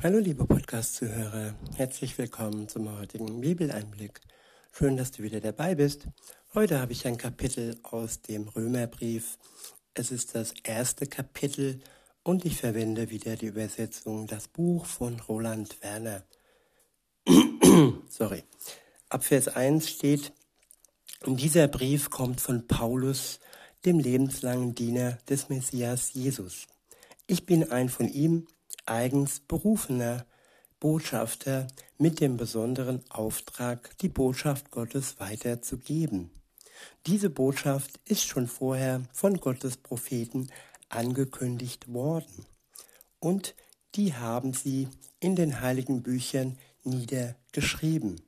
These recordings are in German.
Hallo liebe Podcast-Zuhörer, herzlich willkommen zum heutigen Bibeleinblick. Schön, dass du wieder dabei bist. Heute habe ich ein Kapitel aus dem Römerbrief. Es ist das erste Kapitel und ich verwende wieder die Übersetzung Das Buch von Roland Werner. Sorry. Ab Vers 1 steht, dieser Brief kommt von Paulus, dem lebenslangen Diener des Messias Jesus. Ich bin ein von ihm eigens berufener Botschafter mit dem besonderen Auftrag, die Botschaft Gottes weiterzugeben. Diese Botschaft ist schon vorher von Gottes Propheten angekündigt worden und die haben sie in den heiligen Büchern niedergeschrieben.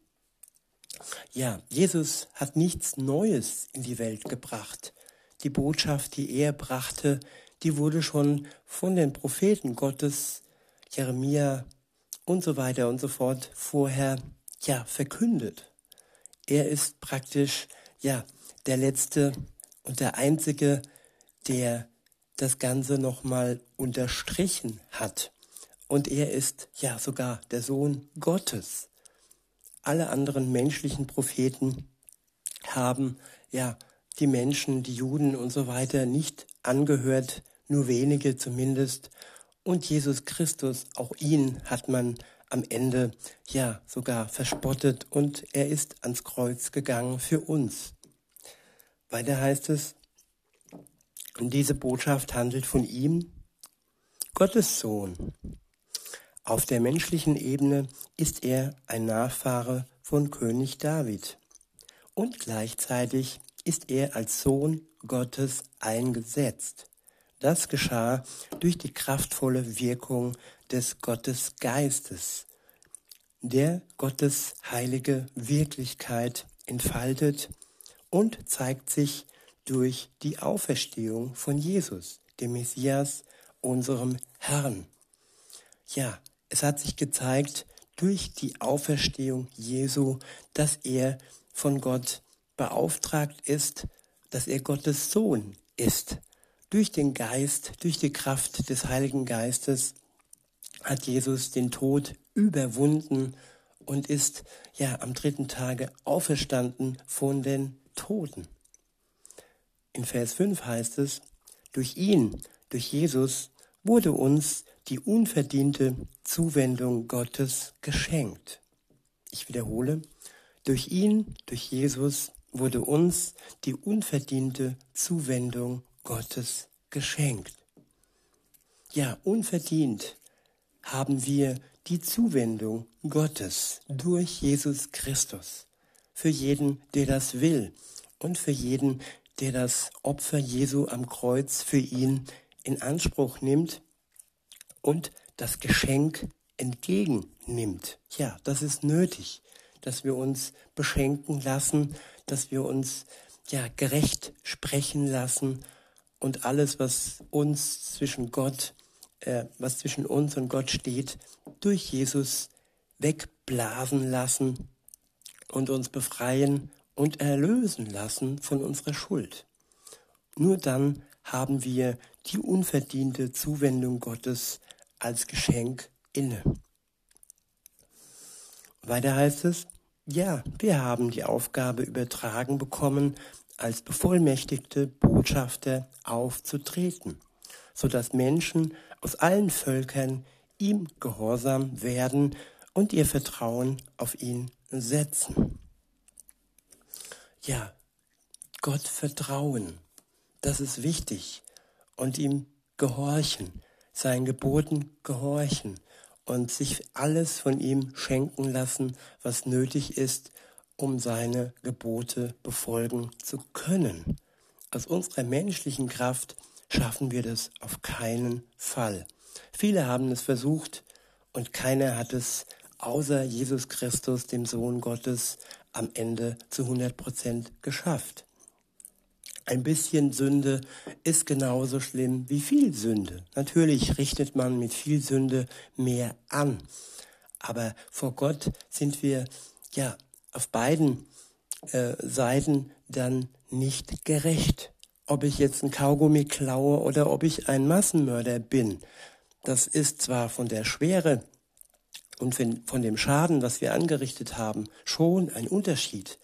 Ja, Jesus hat nichts Neues in die Welt gebracht. Die Botschaft, die er brachte, die wurde schon von den Propheten Gottes Jeremia und so weiter und so fort vorher ja verkündet. Er ist praktisch ja der letzte und der einzige, der das Ganze nochmal unterstrichen hat. Und er ist ja sogar der Sohn Gottes. Alle anderen menschlichen Propheten haben ja die Menschen, die Juden und so weiter nicht angehört, nur wenige zumindest und Jesus Christus, auch ihn hat man am Ende ja sogar verspottet und er ist ans Kreuz gegangen für uns. Weiter heißt es, und diese Botschaft handelt von ihm, Gottes Sohn. Auf der menschlichen Ebene ist er ein Nachfahre von König David und gleichzeitig ist er als Sohn Gottes eingesetzt. Das geschah durch die kraftvolle Wirkung des Gottesgeistes, der Gottes heilige Wirklichkeit entfaltet und zeigt sich durch die Auferstehung von Jesus, dem Messias, unserem Herrn. Ja, es hat sich gezeigt durch die Auferstehung Jesu, dass er von Gott beauftragt ist, dass er Gottes Sohn ist durch den Geist, durch die Kraft des Heiligen Geistes hat Jesus den Tod überwunden und ist ja am dritten Tage auferstanden von den Toten. In Vers 5 heißt es, durch ihn, durch Jesus, wurde uns die unverdiente Zuwendung Gottes geschenkt. Ich wiederhole, durch ihn, durch Jesus, wurde uns die unverdiente Zuwendung Gottes geschenkt. Ja, unverdient haben wir die Zuwendung Gottes durch Jesus Christus. Für jeden, der das will und für jeden, der das Opfer Jesu am Kreuz für ihn in Anspruch nimmt und das Geschenk entgegennimmt. Ja, das ist nötig, dass wir uns beschenken lassen, dass wir uns ja gerecht sprechen lassen und alles, was uns zwischen Gott, äh, was zwischen uns und Gott steht, durch Jesus wegblasen lassen und uns befreien und erlösen lassen von unserer Schuld. Nur dann haben wir die unverdiente Zuwendung Gottes als Geschenk inne. Weiter heißt es, ja, wir haben die Aufgabe übertragen bekommen, als bevollmächtigte Botschafter aufzutreten, so dass Menschen aus allen Völkern ihm gehorsam werden und ihr Vertrauen auf ihn setzen. Ja, Gott vertrauen, das ist wichtig und ihm gehorchen, seinen Geboten gehorchen und sich alles von ihm schenken lassen, was nötig ist, um seine Gebote befolgen zu können. Aus unserer menschlichen Kraft schaffen wir das auf keinen Fall. Viele haben es versucht und keiner hat es außer Jesus Christus, dem Sohn Gottes, am Ende zu 100 Prozent geschafft. Ein bisschen Sünde ist genauso schlimm wie viel Sünde. Natürlich richtet man mit viel Sünde mehr an. Aber vor Gott sind wir ja auf beiden äh, Seiten dann nicht gerecht. Ob ich jetzt ein Kaugummi klaue oder ob ich ein Massenmörder bin. Das ist zwar von der Schwere und von dem Schaden, was wir angerichtet haben, schon ein Unterschied.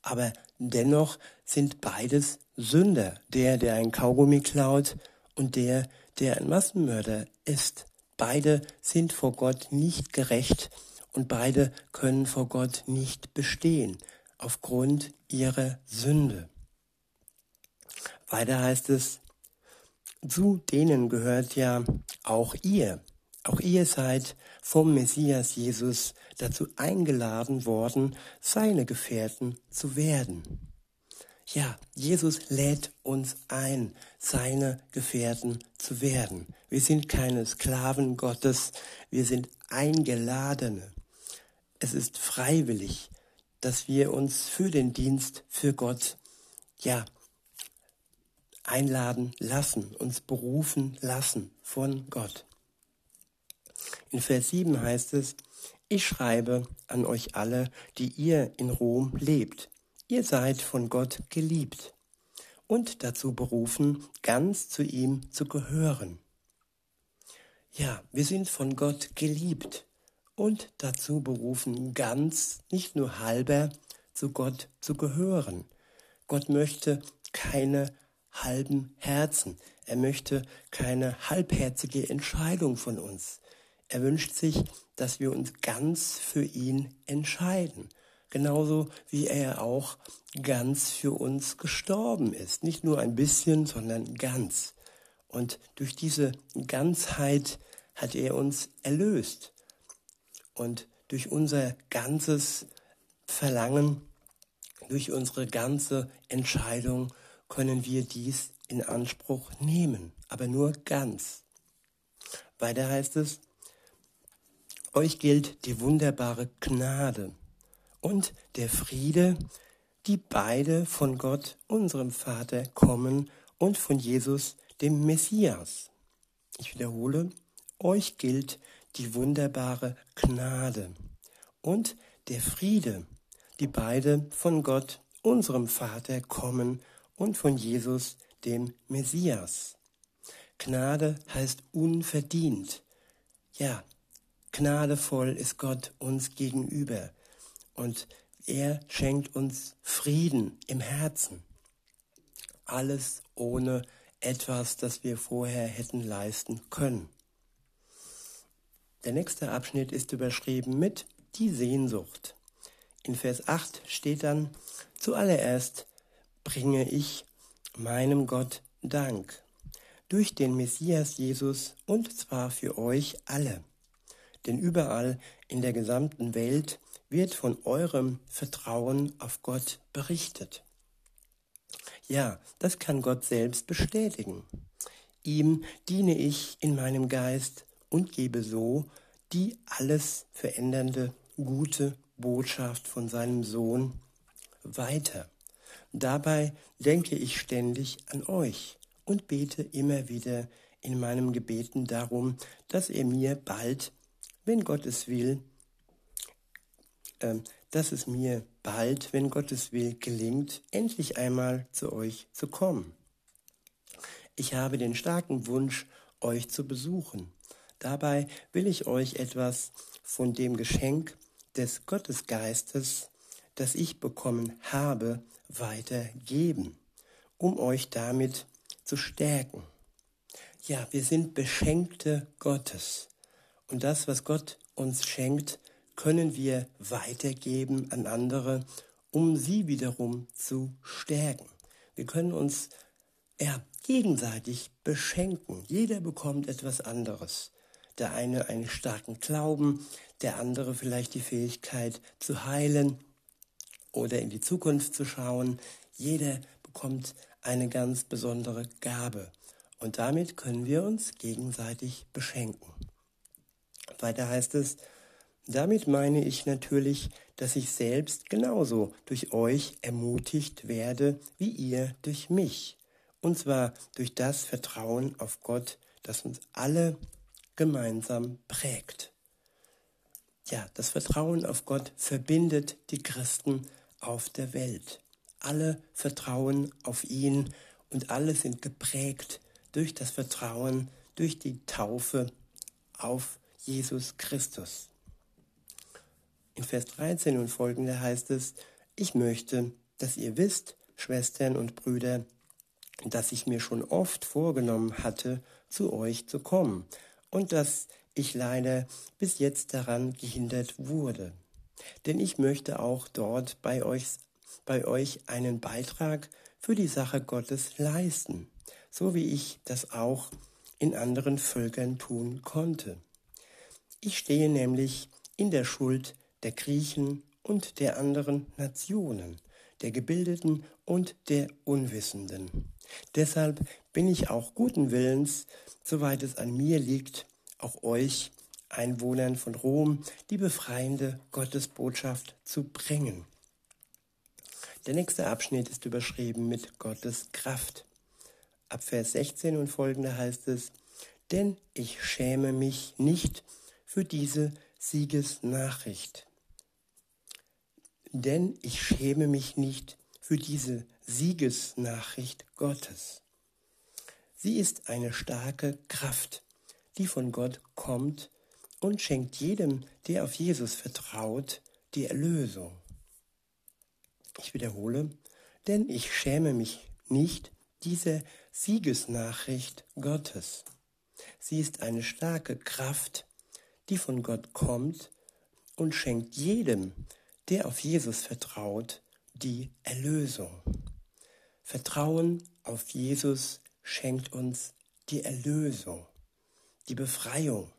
Aber dennoch sind beides Sünder, der, der ein Kaugummi klaut und der, der ein Massenmörder ist. Beide sind vor Gott nicht gerecht und beide können vor Gott nicht bestehen aufgrund ihrer Sünde. Weiter heißt es, zu denen gehört ja auch ihr. Auch ihr seid vom Messias Jesus dazu eingeladen worden, seine Gefährten zu werden. Ja, Jesus lädt uns ein, seine Gefährten zu werden. Wir sind keine Sklaven Gottes, wir sind Eingeladene. Es ist freiwillig, dass wir uns für den Dienst für Gott, ja, einladen lassen, uns berufen lassen von Gott. In Vers 7 heißt es, ich schreibe an euch alle, die ihr in Rom lebt. Ihr seid von Gott geliebt und dazu berufen, ganz zu ihm zu gehören. Ja, wir sind von Gott geliebt und dazu berufen, ganz, nicht nur halber, zu Gott zu gehören. Gott möchte keine halben Herzen. Er möchte keine halbherzige Entscheidung von uns. Er wünscht sich, dass wir uns ganz für ihn entscheiden. Genauso wie er auch ganz für uns gestorben ist. Nicht nur ein bisschen, sondern ganz. Und durch diese Ganzheit hat er uns erlöst. Und durch unser ganzes Verlangen, durch unsere ganze Entscheidung können wir dies in Anspruch nehmen, aber nur ganz. Weiter heißt es, euch gilt die wunderbare Gnade und der Friede, die beide von Gott, unserem Vater, kommen und von Jesus, dem Messias. Ich wiederhole, euch gilt die wunderbare Gnade und der Friede, die beide von Gott, unserem Vater, kommen und von Jesus, dem Messias. Gnade heißt unverdient. Ja, gnadevoll ist Gott uns gegenüber und er schenkt uns Frieden im Herzen. Alles ohne etwas, das wir vorher hätten leisten können. Der nächste Abschnitt ist überschrieben mit die Sehnsucht. In Vers 8 steht dann, zuallererst bringe ich meinem Gott Dank durch den Messias Jesus und zwar für euch alle. Denn überall in der gesamten Welt wird von eurem Vertrauen auf Gott berichtet. Ja, das kann Gott selbst bestätigen. Ihm diene ich in meinem Geist und gebe so die alles verändernde gute Botschaft von seinem Sohn weiter. Dabei denke ich ständig an euch und bete immer wieder in meinem Gebeten darum, dass er mir bald, wenn Gott es will, äh, dass es mir bald, wenn Gott es will, gelingt, endlich einmal zu euch zu kommen. Ich habe den starken Wunsch, euch zu besuchen. Dabei will ich euch etwas von dem Geschenk des Gottesgeistes, das ich bekommen habe, weitergeben, um euch damit zu stärken. Ja, wir sind Beschenkte Gottes. Und das, was Gott uns schenkt, können wir weitergeben an andere, um sie wiederum zu stärken. Wir können uns ja, gegenseitig beschenken. Jeder bekommt etwas anderes. Der eine einen starken Glauben, der andere vielleicht die Fähigkeit zu heilen oder in die Zukunft zu schauen. Jeder bekommt eine ganz besondere Gabe und damit können wir uns gegenseitig beschenken. Weiter heißt es, damit meine ich natürlich, dass ich selbst genauso durch euch ermutigt werde, wie ihr durch mich. Und zwar durch das Vertrauen auf Gott, das uns alle gemeinsam prägt. Ja, das Vertrauen auf Gott verbindet die Christen auf der Welt. Alle vertrauen auf ihn und alle sind geprägt durch das Vertrauen, durch die Taufe auf Jesus Christus. In Vers 13 und folgende heißt es, ich möchte, dass ihr wisst, Schwestern und Brüder, dass ich mir schon oft vorgenommen hatte, zu euch zu kommen und dass ich leider bis jetzt daran gehindert wurde. Denn ich möchte auch dort bei euch, bei euch einen Beitrag für die Sache Gottes leisten, so wie ich das auch in anderen Völkern tun konnte. Ich stehe nämlich in der Schuld der Griechen und der anderen Nationen, der Gebildeten und der Unwissenden. Deshalb bin ich auch guten Willens, soweit es an mir liegt, auch euch, Einwohnern von Rom, die befreiende Gottesbotschaft zu bringen. Der nächste Abschnitt ist überschrieben mit Gottes Kraft. Ab Vers 16 und folgende heißt es, denn ich schäme mich nicht für diese Siegesnachricht. Denn ich schäme mich nicht für diese Siegesnachricht Gottes. Sie ist eine starke Kraft, die von Gott kommt und schenkt jedem, der auf Jesus vertraut, die Erlösung. Ich wiederhole, denn ich schäme mich nicht dieser Siegesnachricht Gottes. Sie ist eine starke Kraft, die von Gott kommt und schenkt jedem, der auf Jesus vertraut, die Erlösung. Vertrauen auf Jesus schenkt uns die Erlösung, die Befreiung.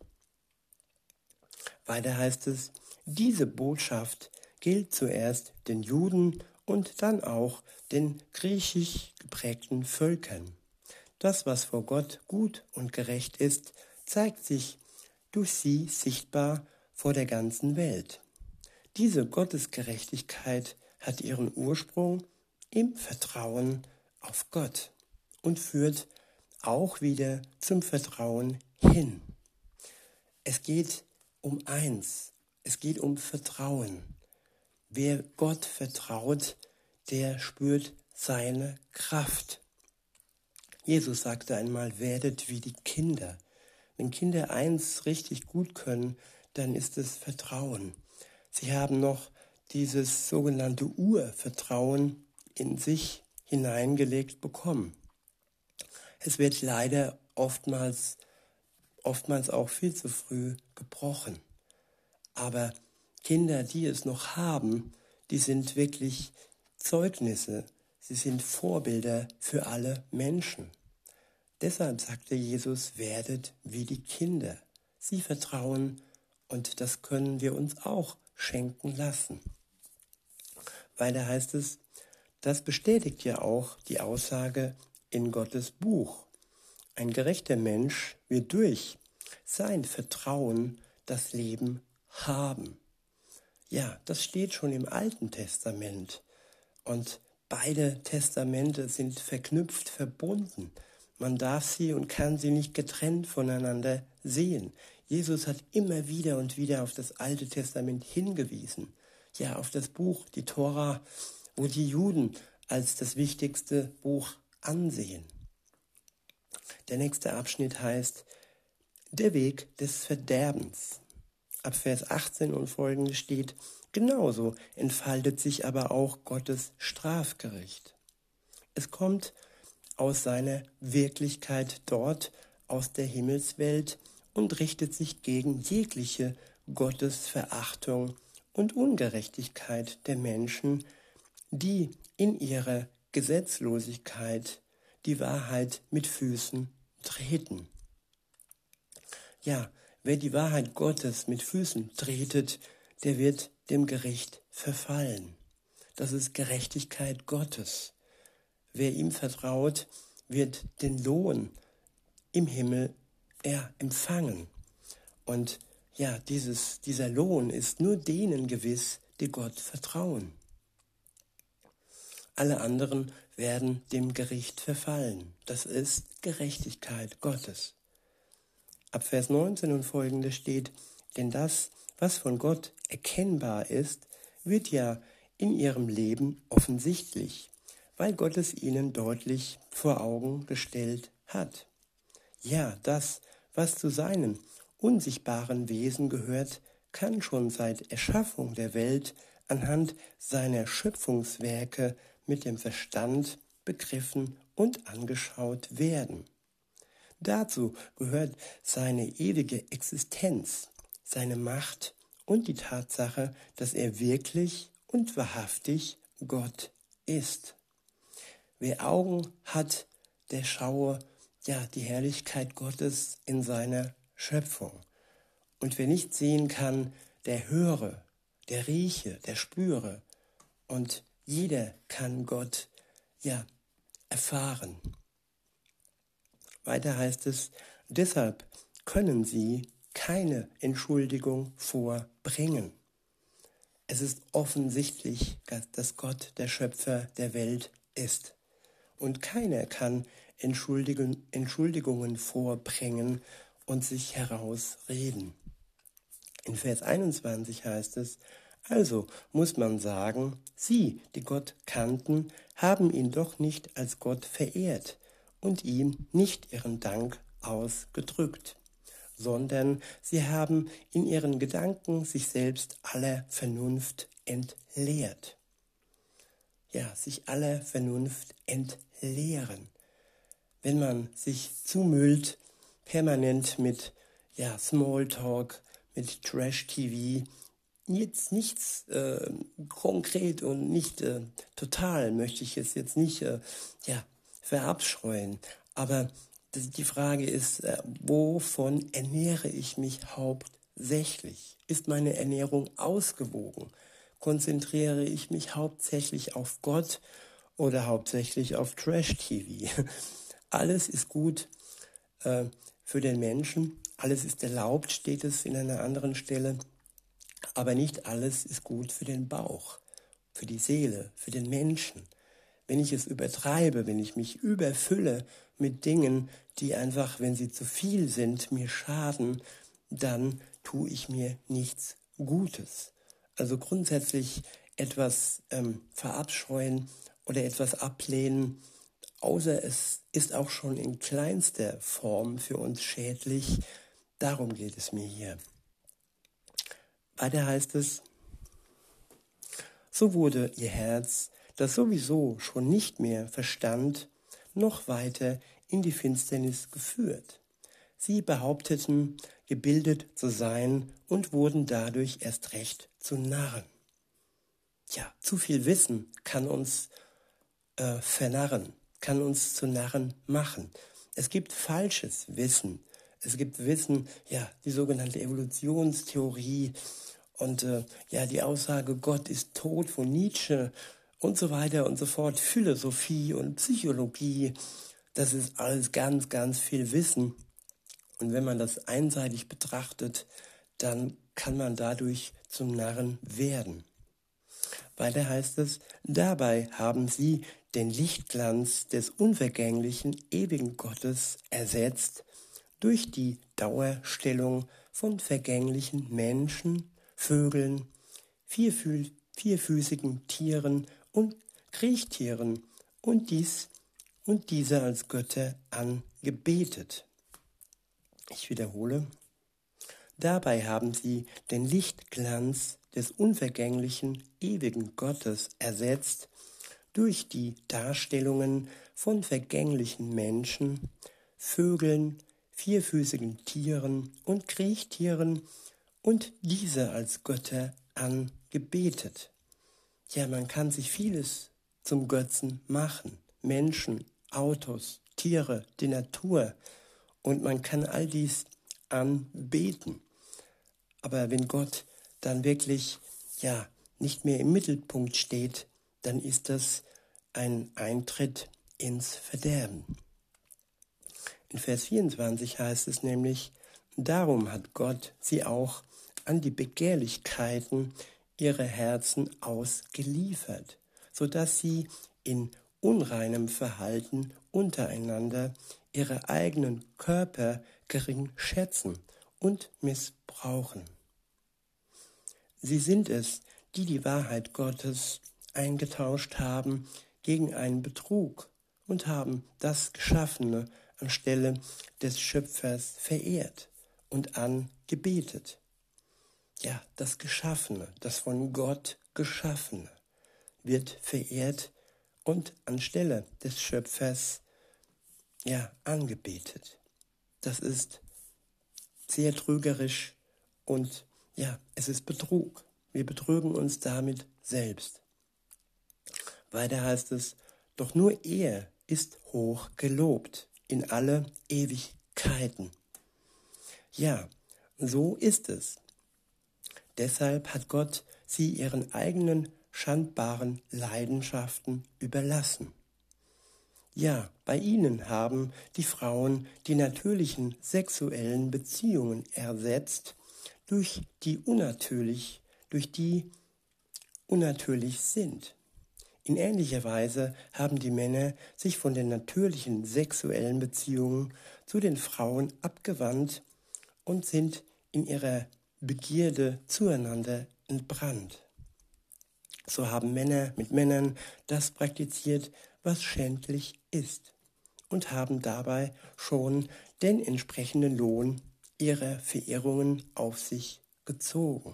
Weiter heißt es, diese Botschaft gilt zuerst den Juden und dann auch den griechisch geprägten Völkern. Das, was vor Gott gut und gerecht ist, zeigt sich durch sie sichtbar vor der ganzen Welt. Diese Gottesgerechtigkeit hat ihren Ursprung im Vertrauen auf Gott und führt auch wieder zum Vertrauen hin. Es geht um eins, es geht um Vertrauen. Wer Gott vertraut, der spürt seine Kraft. Jesus sagte einmal, werdet wie die Kinder. Wenn Kinder eins richtig gut können, dann ist es Vertrauen. Sie haben noch dieses sogenannte Urvertrauen in sich hineingelegt bekommen. Es wird leider oftmals, oftmals auch viel zu früh gebrochen. Aber Kinder, die es noch haben, die sind wirklich Zeugnisse, sie sind Vorbilder für alle Menschen. Deshalb sagte Jesus, werdet wie die Kinder. Sie vertrauen und das können wir uns auch schenken lassen. Weiter heißt es, das bestätigt ja auch die Aussage in Gottes Buch. Ein gerechter Mensch wird durch sein Vertrauen das Leben haben. Ja, das steht schon im Alten Testament. Und beide Testamente sind verknüpft, verbunden. Man darf sie und kann sie nicht getrennt voneinander sehen. Jesus hat immer wieder und wieder auf das Alte Testament hingewiesen. Ja, auf das Buch, die Tora, wo die Juden als das wichtigste Buch ansehen. Der nächste Abschnitt heißt Der Weg des Verderbens ab Vers 18 und folgende steht, genauso entfaltet sich aber auch Gottes Strafgericht. Es kommt aus seiner Wirklichkeit dort, aus der Himmelswelt und richtet sich gegen jegliche Gottesverachtung und Ungerechtigkeit der Menschen, die in ihrer Gesetzlosigkeit die Wahrheit mit Füßen treten. Ja, Wer die Wahrheit Gottes mit Füßen tretet, der wird dem Gericht verfallen. Das ist Gerechtigkeit Gottes. Wer ihm vertraut, wird den Lohn im Himmel er empfangen. Und ja, dieses, dieser Lohn ist nur denen gewiss, die Gott vertrauen. Alle anderen werden dem Gericht verfallen. Das ist Gerechtigkeit Gottes. Ab Vers 19 und folgende steht, denn das, was von Gott erkennbar ist, wird ja in ihrem Leben offensichtlich, weil Gott es ihnen deutlich vor Augen gestellt hat. Ja, das, was zu seinem unsichtbaren Wesen gehört, kann schon seit Erschaffung der Welt anhand seiner Schöpfungswerke mit dem Verstand begriffen und angeschaut werden. Dazu gehört seine ewige Existenz, seine Macht und die Tatsache, dass er wirklich und wahrhaftig Gott ist. Wer Augen hat, der schaue ja die Herrlichkeit Gottes in seiner Schöpfung. Und wer nicht sehen kann, der höre, der rieche, der spüre. Und jeder kann Gott ja erfahren. Weiter heißt es, deshalb können sie keine Entschuldigung vorbringen. Es ist offensichtlich, dass Gott der Schöpfer der Welt ist. Und keiner kann Entschuldigungen vorbringen und sich herausreden. In Vers 21 heißt es, also muss man sagen, sie, die Gott kannten, haben ihn doch nicht als Gott verehrt und ihm nicht ihren Dank ausgedrückt, sondern sie haben in ihren Gedanken sich selbst aller Vernunft entleert. Ja, sich aller Vernunft entleeren. Wenn man sich zumüllt, permanent mit ja, Smalltalk, mit Trash-TV, jetzt nichts äh, konkret und nicht äh, total möchte ich es jetzt nicht äh, ja, verabscheuen. Aber die Frage ist, äh, wovon ernähre ich mich hauptsächlich? Ist meine Ernährung ausgewogen? Konzentriere ich mich hauptsächlich auf Gott oder hauptsächlich auf Trash-TV? Alles ist gut äh, für den Menschen, alles ist erlaubt, steht es in einer anderen Stelle, aber nicht alles ist gut für den Bauch, für die Seele, für den Menschen. Wenn ich es übertreibe, wenn ich mich überfülle mit Dingen, die einfach, wenn sie zu viel sind, mir schaden, dann tue ich mir nichts Gutes. Also grundsätzlich etwas ähm, verabscheuen oder etwas ablehnen, außer es ist auch schon in kleinster Form für uns schädlich. Darum geht es mir hier. Weiter heißt es, so wurde ihr Herz das sowieso schon nicht mehr verstand, noch weiter in die Finsternis geführt. Sie behaupteten, gebildet zu sein und wurden dadurch erst recht zu Narren. Ja, zu viel Wissen kann uns äh, vernarren, kann uns zu Narren machen. Es gibt falsches Wissen. Es gibt Wissen, ja, die sogenannte Evolutionstheorie und äh, ja, die Aussage, Gott ist tot von Nietzsche und so weiter und so fort, Philosophie und Psychologie, das ist alles ganz, ganz viel Wissen. Und wenn man das einseitig betrachtet, dann kann man dadurch zum Narren werden. Weiter heißt es, dabei haben sie den Lichtglanz des unvergänglichen, ewigen Gottes ersetzt durch die Dauerstellung von vergänglichen Menschen, Vögeln, vierfüßigen Tieren und Kriechtieren und dies und diese als Götter angebetet. Ich wiederhole. Dabei haben sie den Lichtglanz des unvergänglichen, ewigen Gottes ersetzt durch die Darstellungen von vergänglichen Menschen, Vögeln, vierfüßigen Tieren und Kriechtieren und diese als Götter angebetet. Ja, man kann sich vieles zum Götzen machen. Menschen, Autos, Tiere, die Natur. Und man kann all dies anbeten. Aber wenn Gott dann wirklich, ja, nicht mehr im Mittelpunkt steht, dann ist das ein Eintritt ins Verderben. In Vers 24 heißt es nämlich, darum hat Gott sie auch an die Begehrlichkeiten ihre Herzen ausgeliefert, so dass sie in unreinem Verhalten untereinander ihre eigenen Körper gering schätzen und missbrauchen. Sie sind es, die die Wahrheit Gottes eingetauscht haben gegen einen Betrug und haben das Geschaffene anstelle des Schöpfers verehrt und angebetet. Ja, das Geschaffene, das von Gott Geschaffene wird verehrt und anstelle des Schöpfers ja angebetet. Das ist sehr trügerisch und ja, es ist Betrug. Wir betrügen uns damit selbst. Weiter heißt es, doch nur er ist hoch gelobt in alle Ewigkeiten. Ja, so ist es. Deshalb hat Gott sie ihren eigenen schandbaren Leidenschaften überlassen. Ja, bei ihnen haben die Frauen die natürlichen sexuellen Beziehungen ersetzt durch die unnatürlich, durch die unnatürlich sind. In ähnlicher Weise haben die Männer sich von den natürlichen sexuellen Beziehungen zu den Frauen abgewandt und sind in ihrer Begierde zueinander entbrannt. So haben Männer mit Männern das praktiziert, was schändlich ist, und haben dabei schon den entsprechenden Lohn ihrer Verehrungen auf sich gezogen.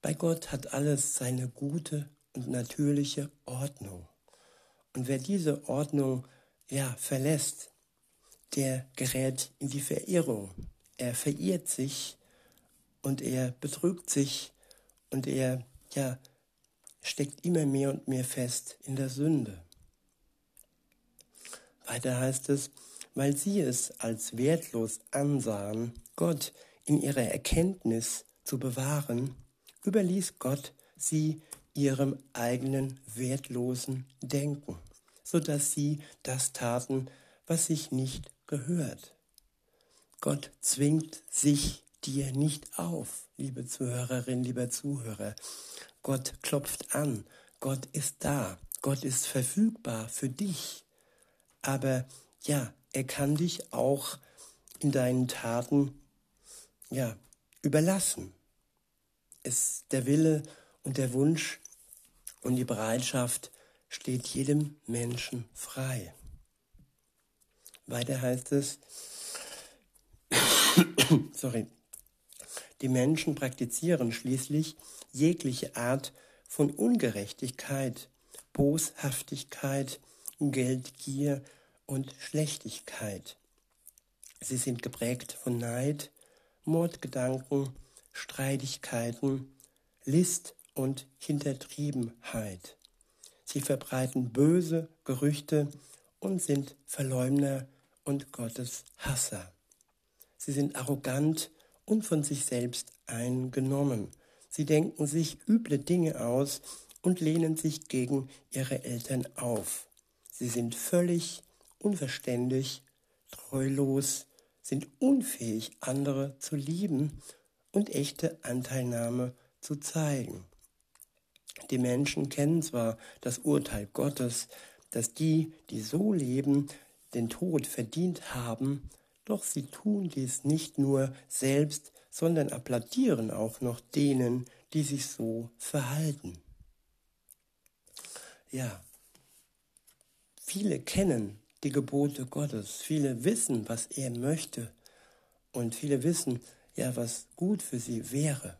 Bei Gott hat alles seine gute und natürliche Ordnung. Und wer diese Ordnung ja verlässt, der gerät in die Verehrung. Er verirrt sich und er betrügt sich und er ja, steckt immer mehr und mehr fest in der Sünde. Weiter heißt es, weil sie es als wertlos ansahen, Gott in ihrer Erkenntnis zu bewahren, überließ Gott sie ihrem eigenen wertlosen Denken, so dass sie das taten, was sich nicht gehört. Gott zwingt sich dir nicht auf, liebe Zuhörerin, lieber Zuhörer. Gott klopft an, Gott ist da, Gott ist verfügbar für dich. Aber ja, er kann dich auch in deinen Taten ja, überlassen. Es, der Wille und der Wunsch und die Bereitschaft steht jedem Menschen frei. Weiter heißt es, sorry, die Menschen praktizieren schließlich jegliche Art von Ungerechtigkeit, Boshaftigkeit, Geldgier und Schlechtigkeit. Sie sind geprägt von Neid, Mordgedanken, Streitigkeiten, List und Hintertriebenheit. Sie verbreiten böse Gerüchte und sind Verleumder und Gottes Hasser. Sie sind arrogant und von sich selbst eingenommen. Sie denken sich üble Dinge aus und lehnen sich gegen ihre Eltern auf. Sie sind völlig unverständlich, treulos, sind unfähig, andere zu lieben und echte Anteilnahme zu zeigen. Die Menschen kennen zwar das Urteil Gottes, dass die, die so leben, den Tod verdient haben, doch sie tun dies nicht nur selbst, sondern applaudieren auch noch denen, die sich so verhalten. Ja, viele kennen die Gebote Gottes, viele wissen, was er möchte und viele wissen, ja, was gut für sie wäre,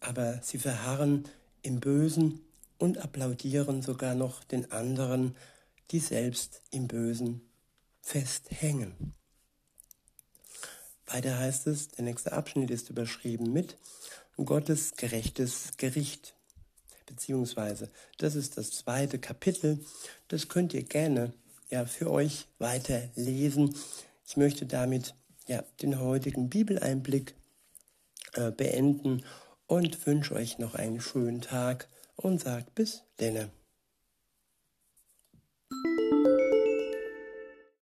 aber sie verharren im Bösen und applaudieren sogar noch den anderen, die selbst im Bösen festhängen. Weiter heißt es, der nächste Abschnitt ist überschrieben mit Gottes gerechtes Gericht. Beziehungsweise, das ist das zweite Kapitel. Das könnt ihr gerne ja, für euch weiter lesen. Ich möchte damit ja, den heutigen Bibeleinblick äh, beenden und wünsche euch noch einen schönen Tag und sagt bis denne.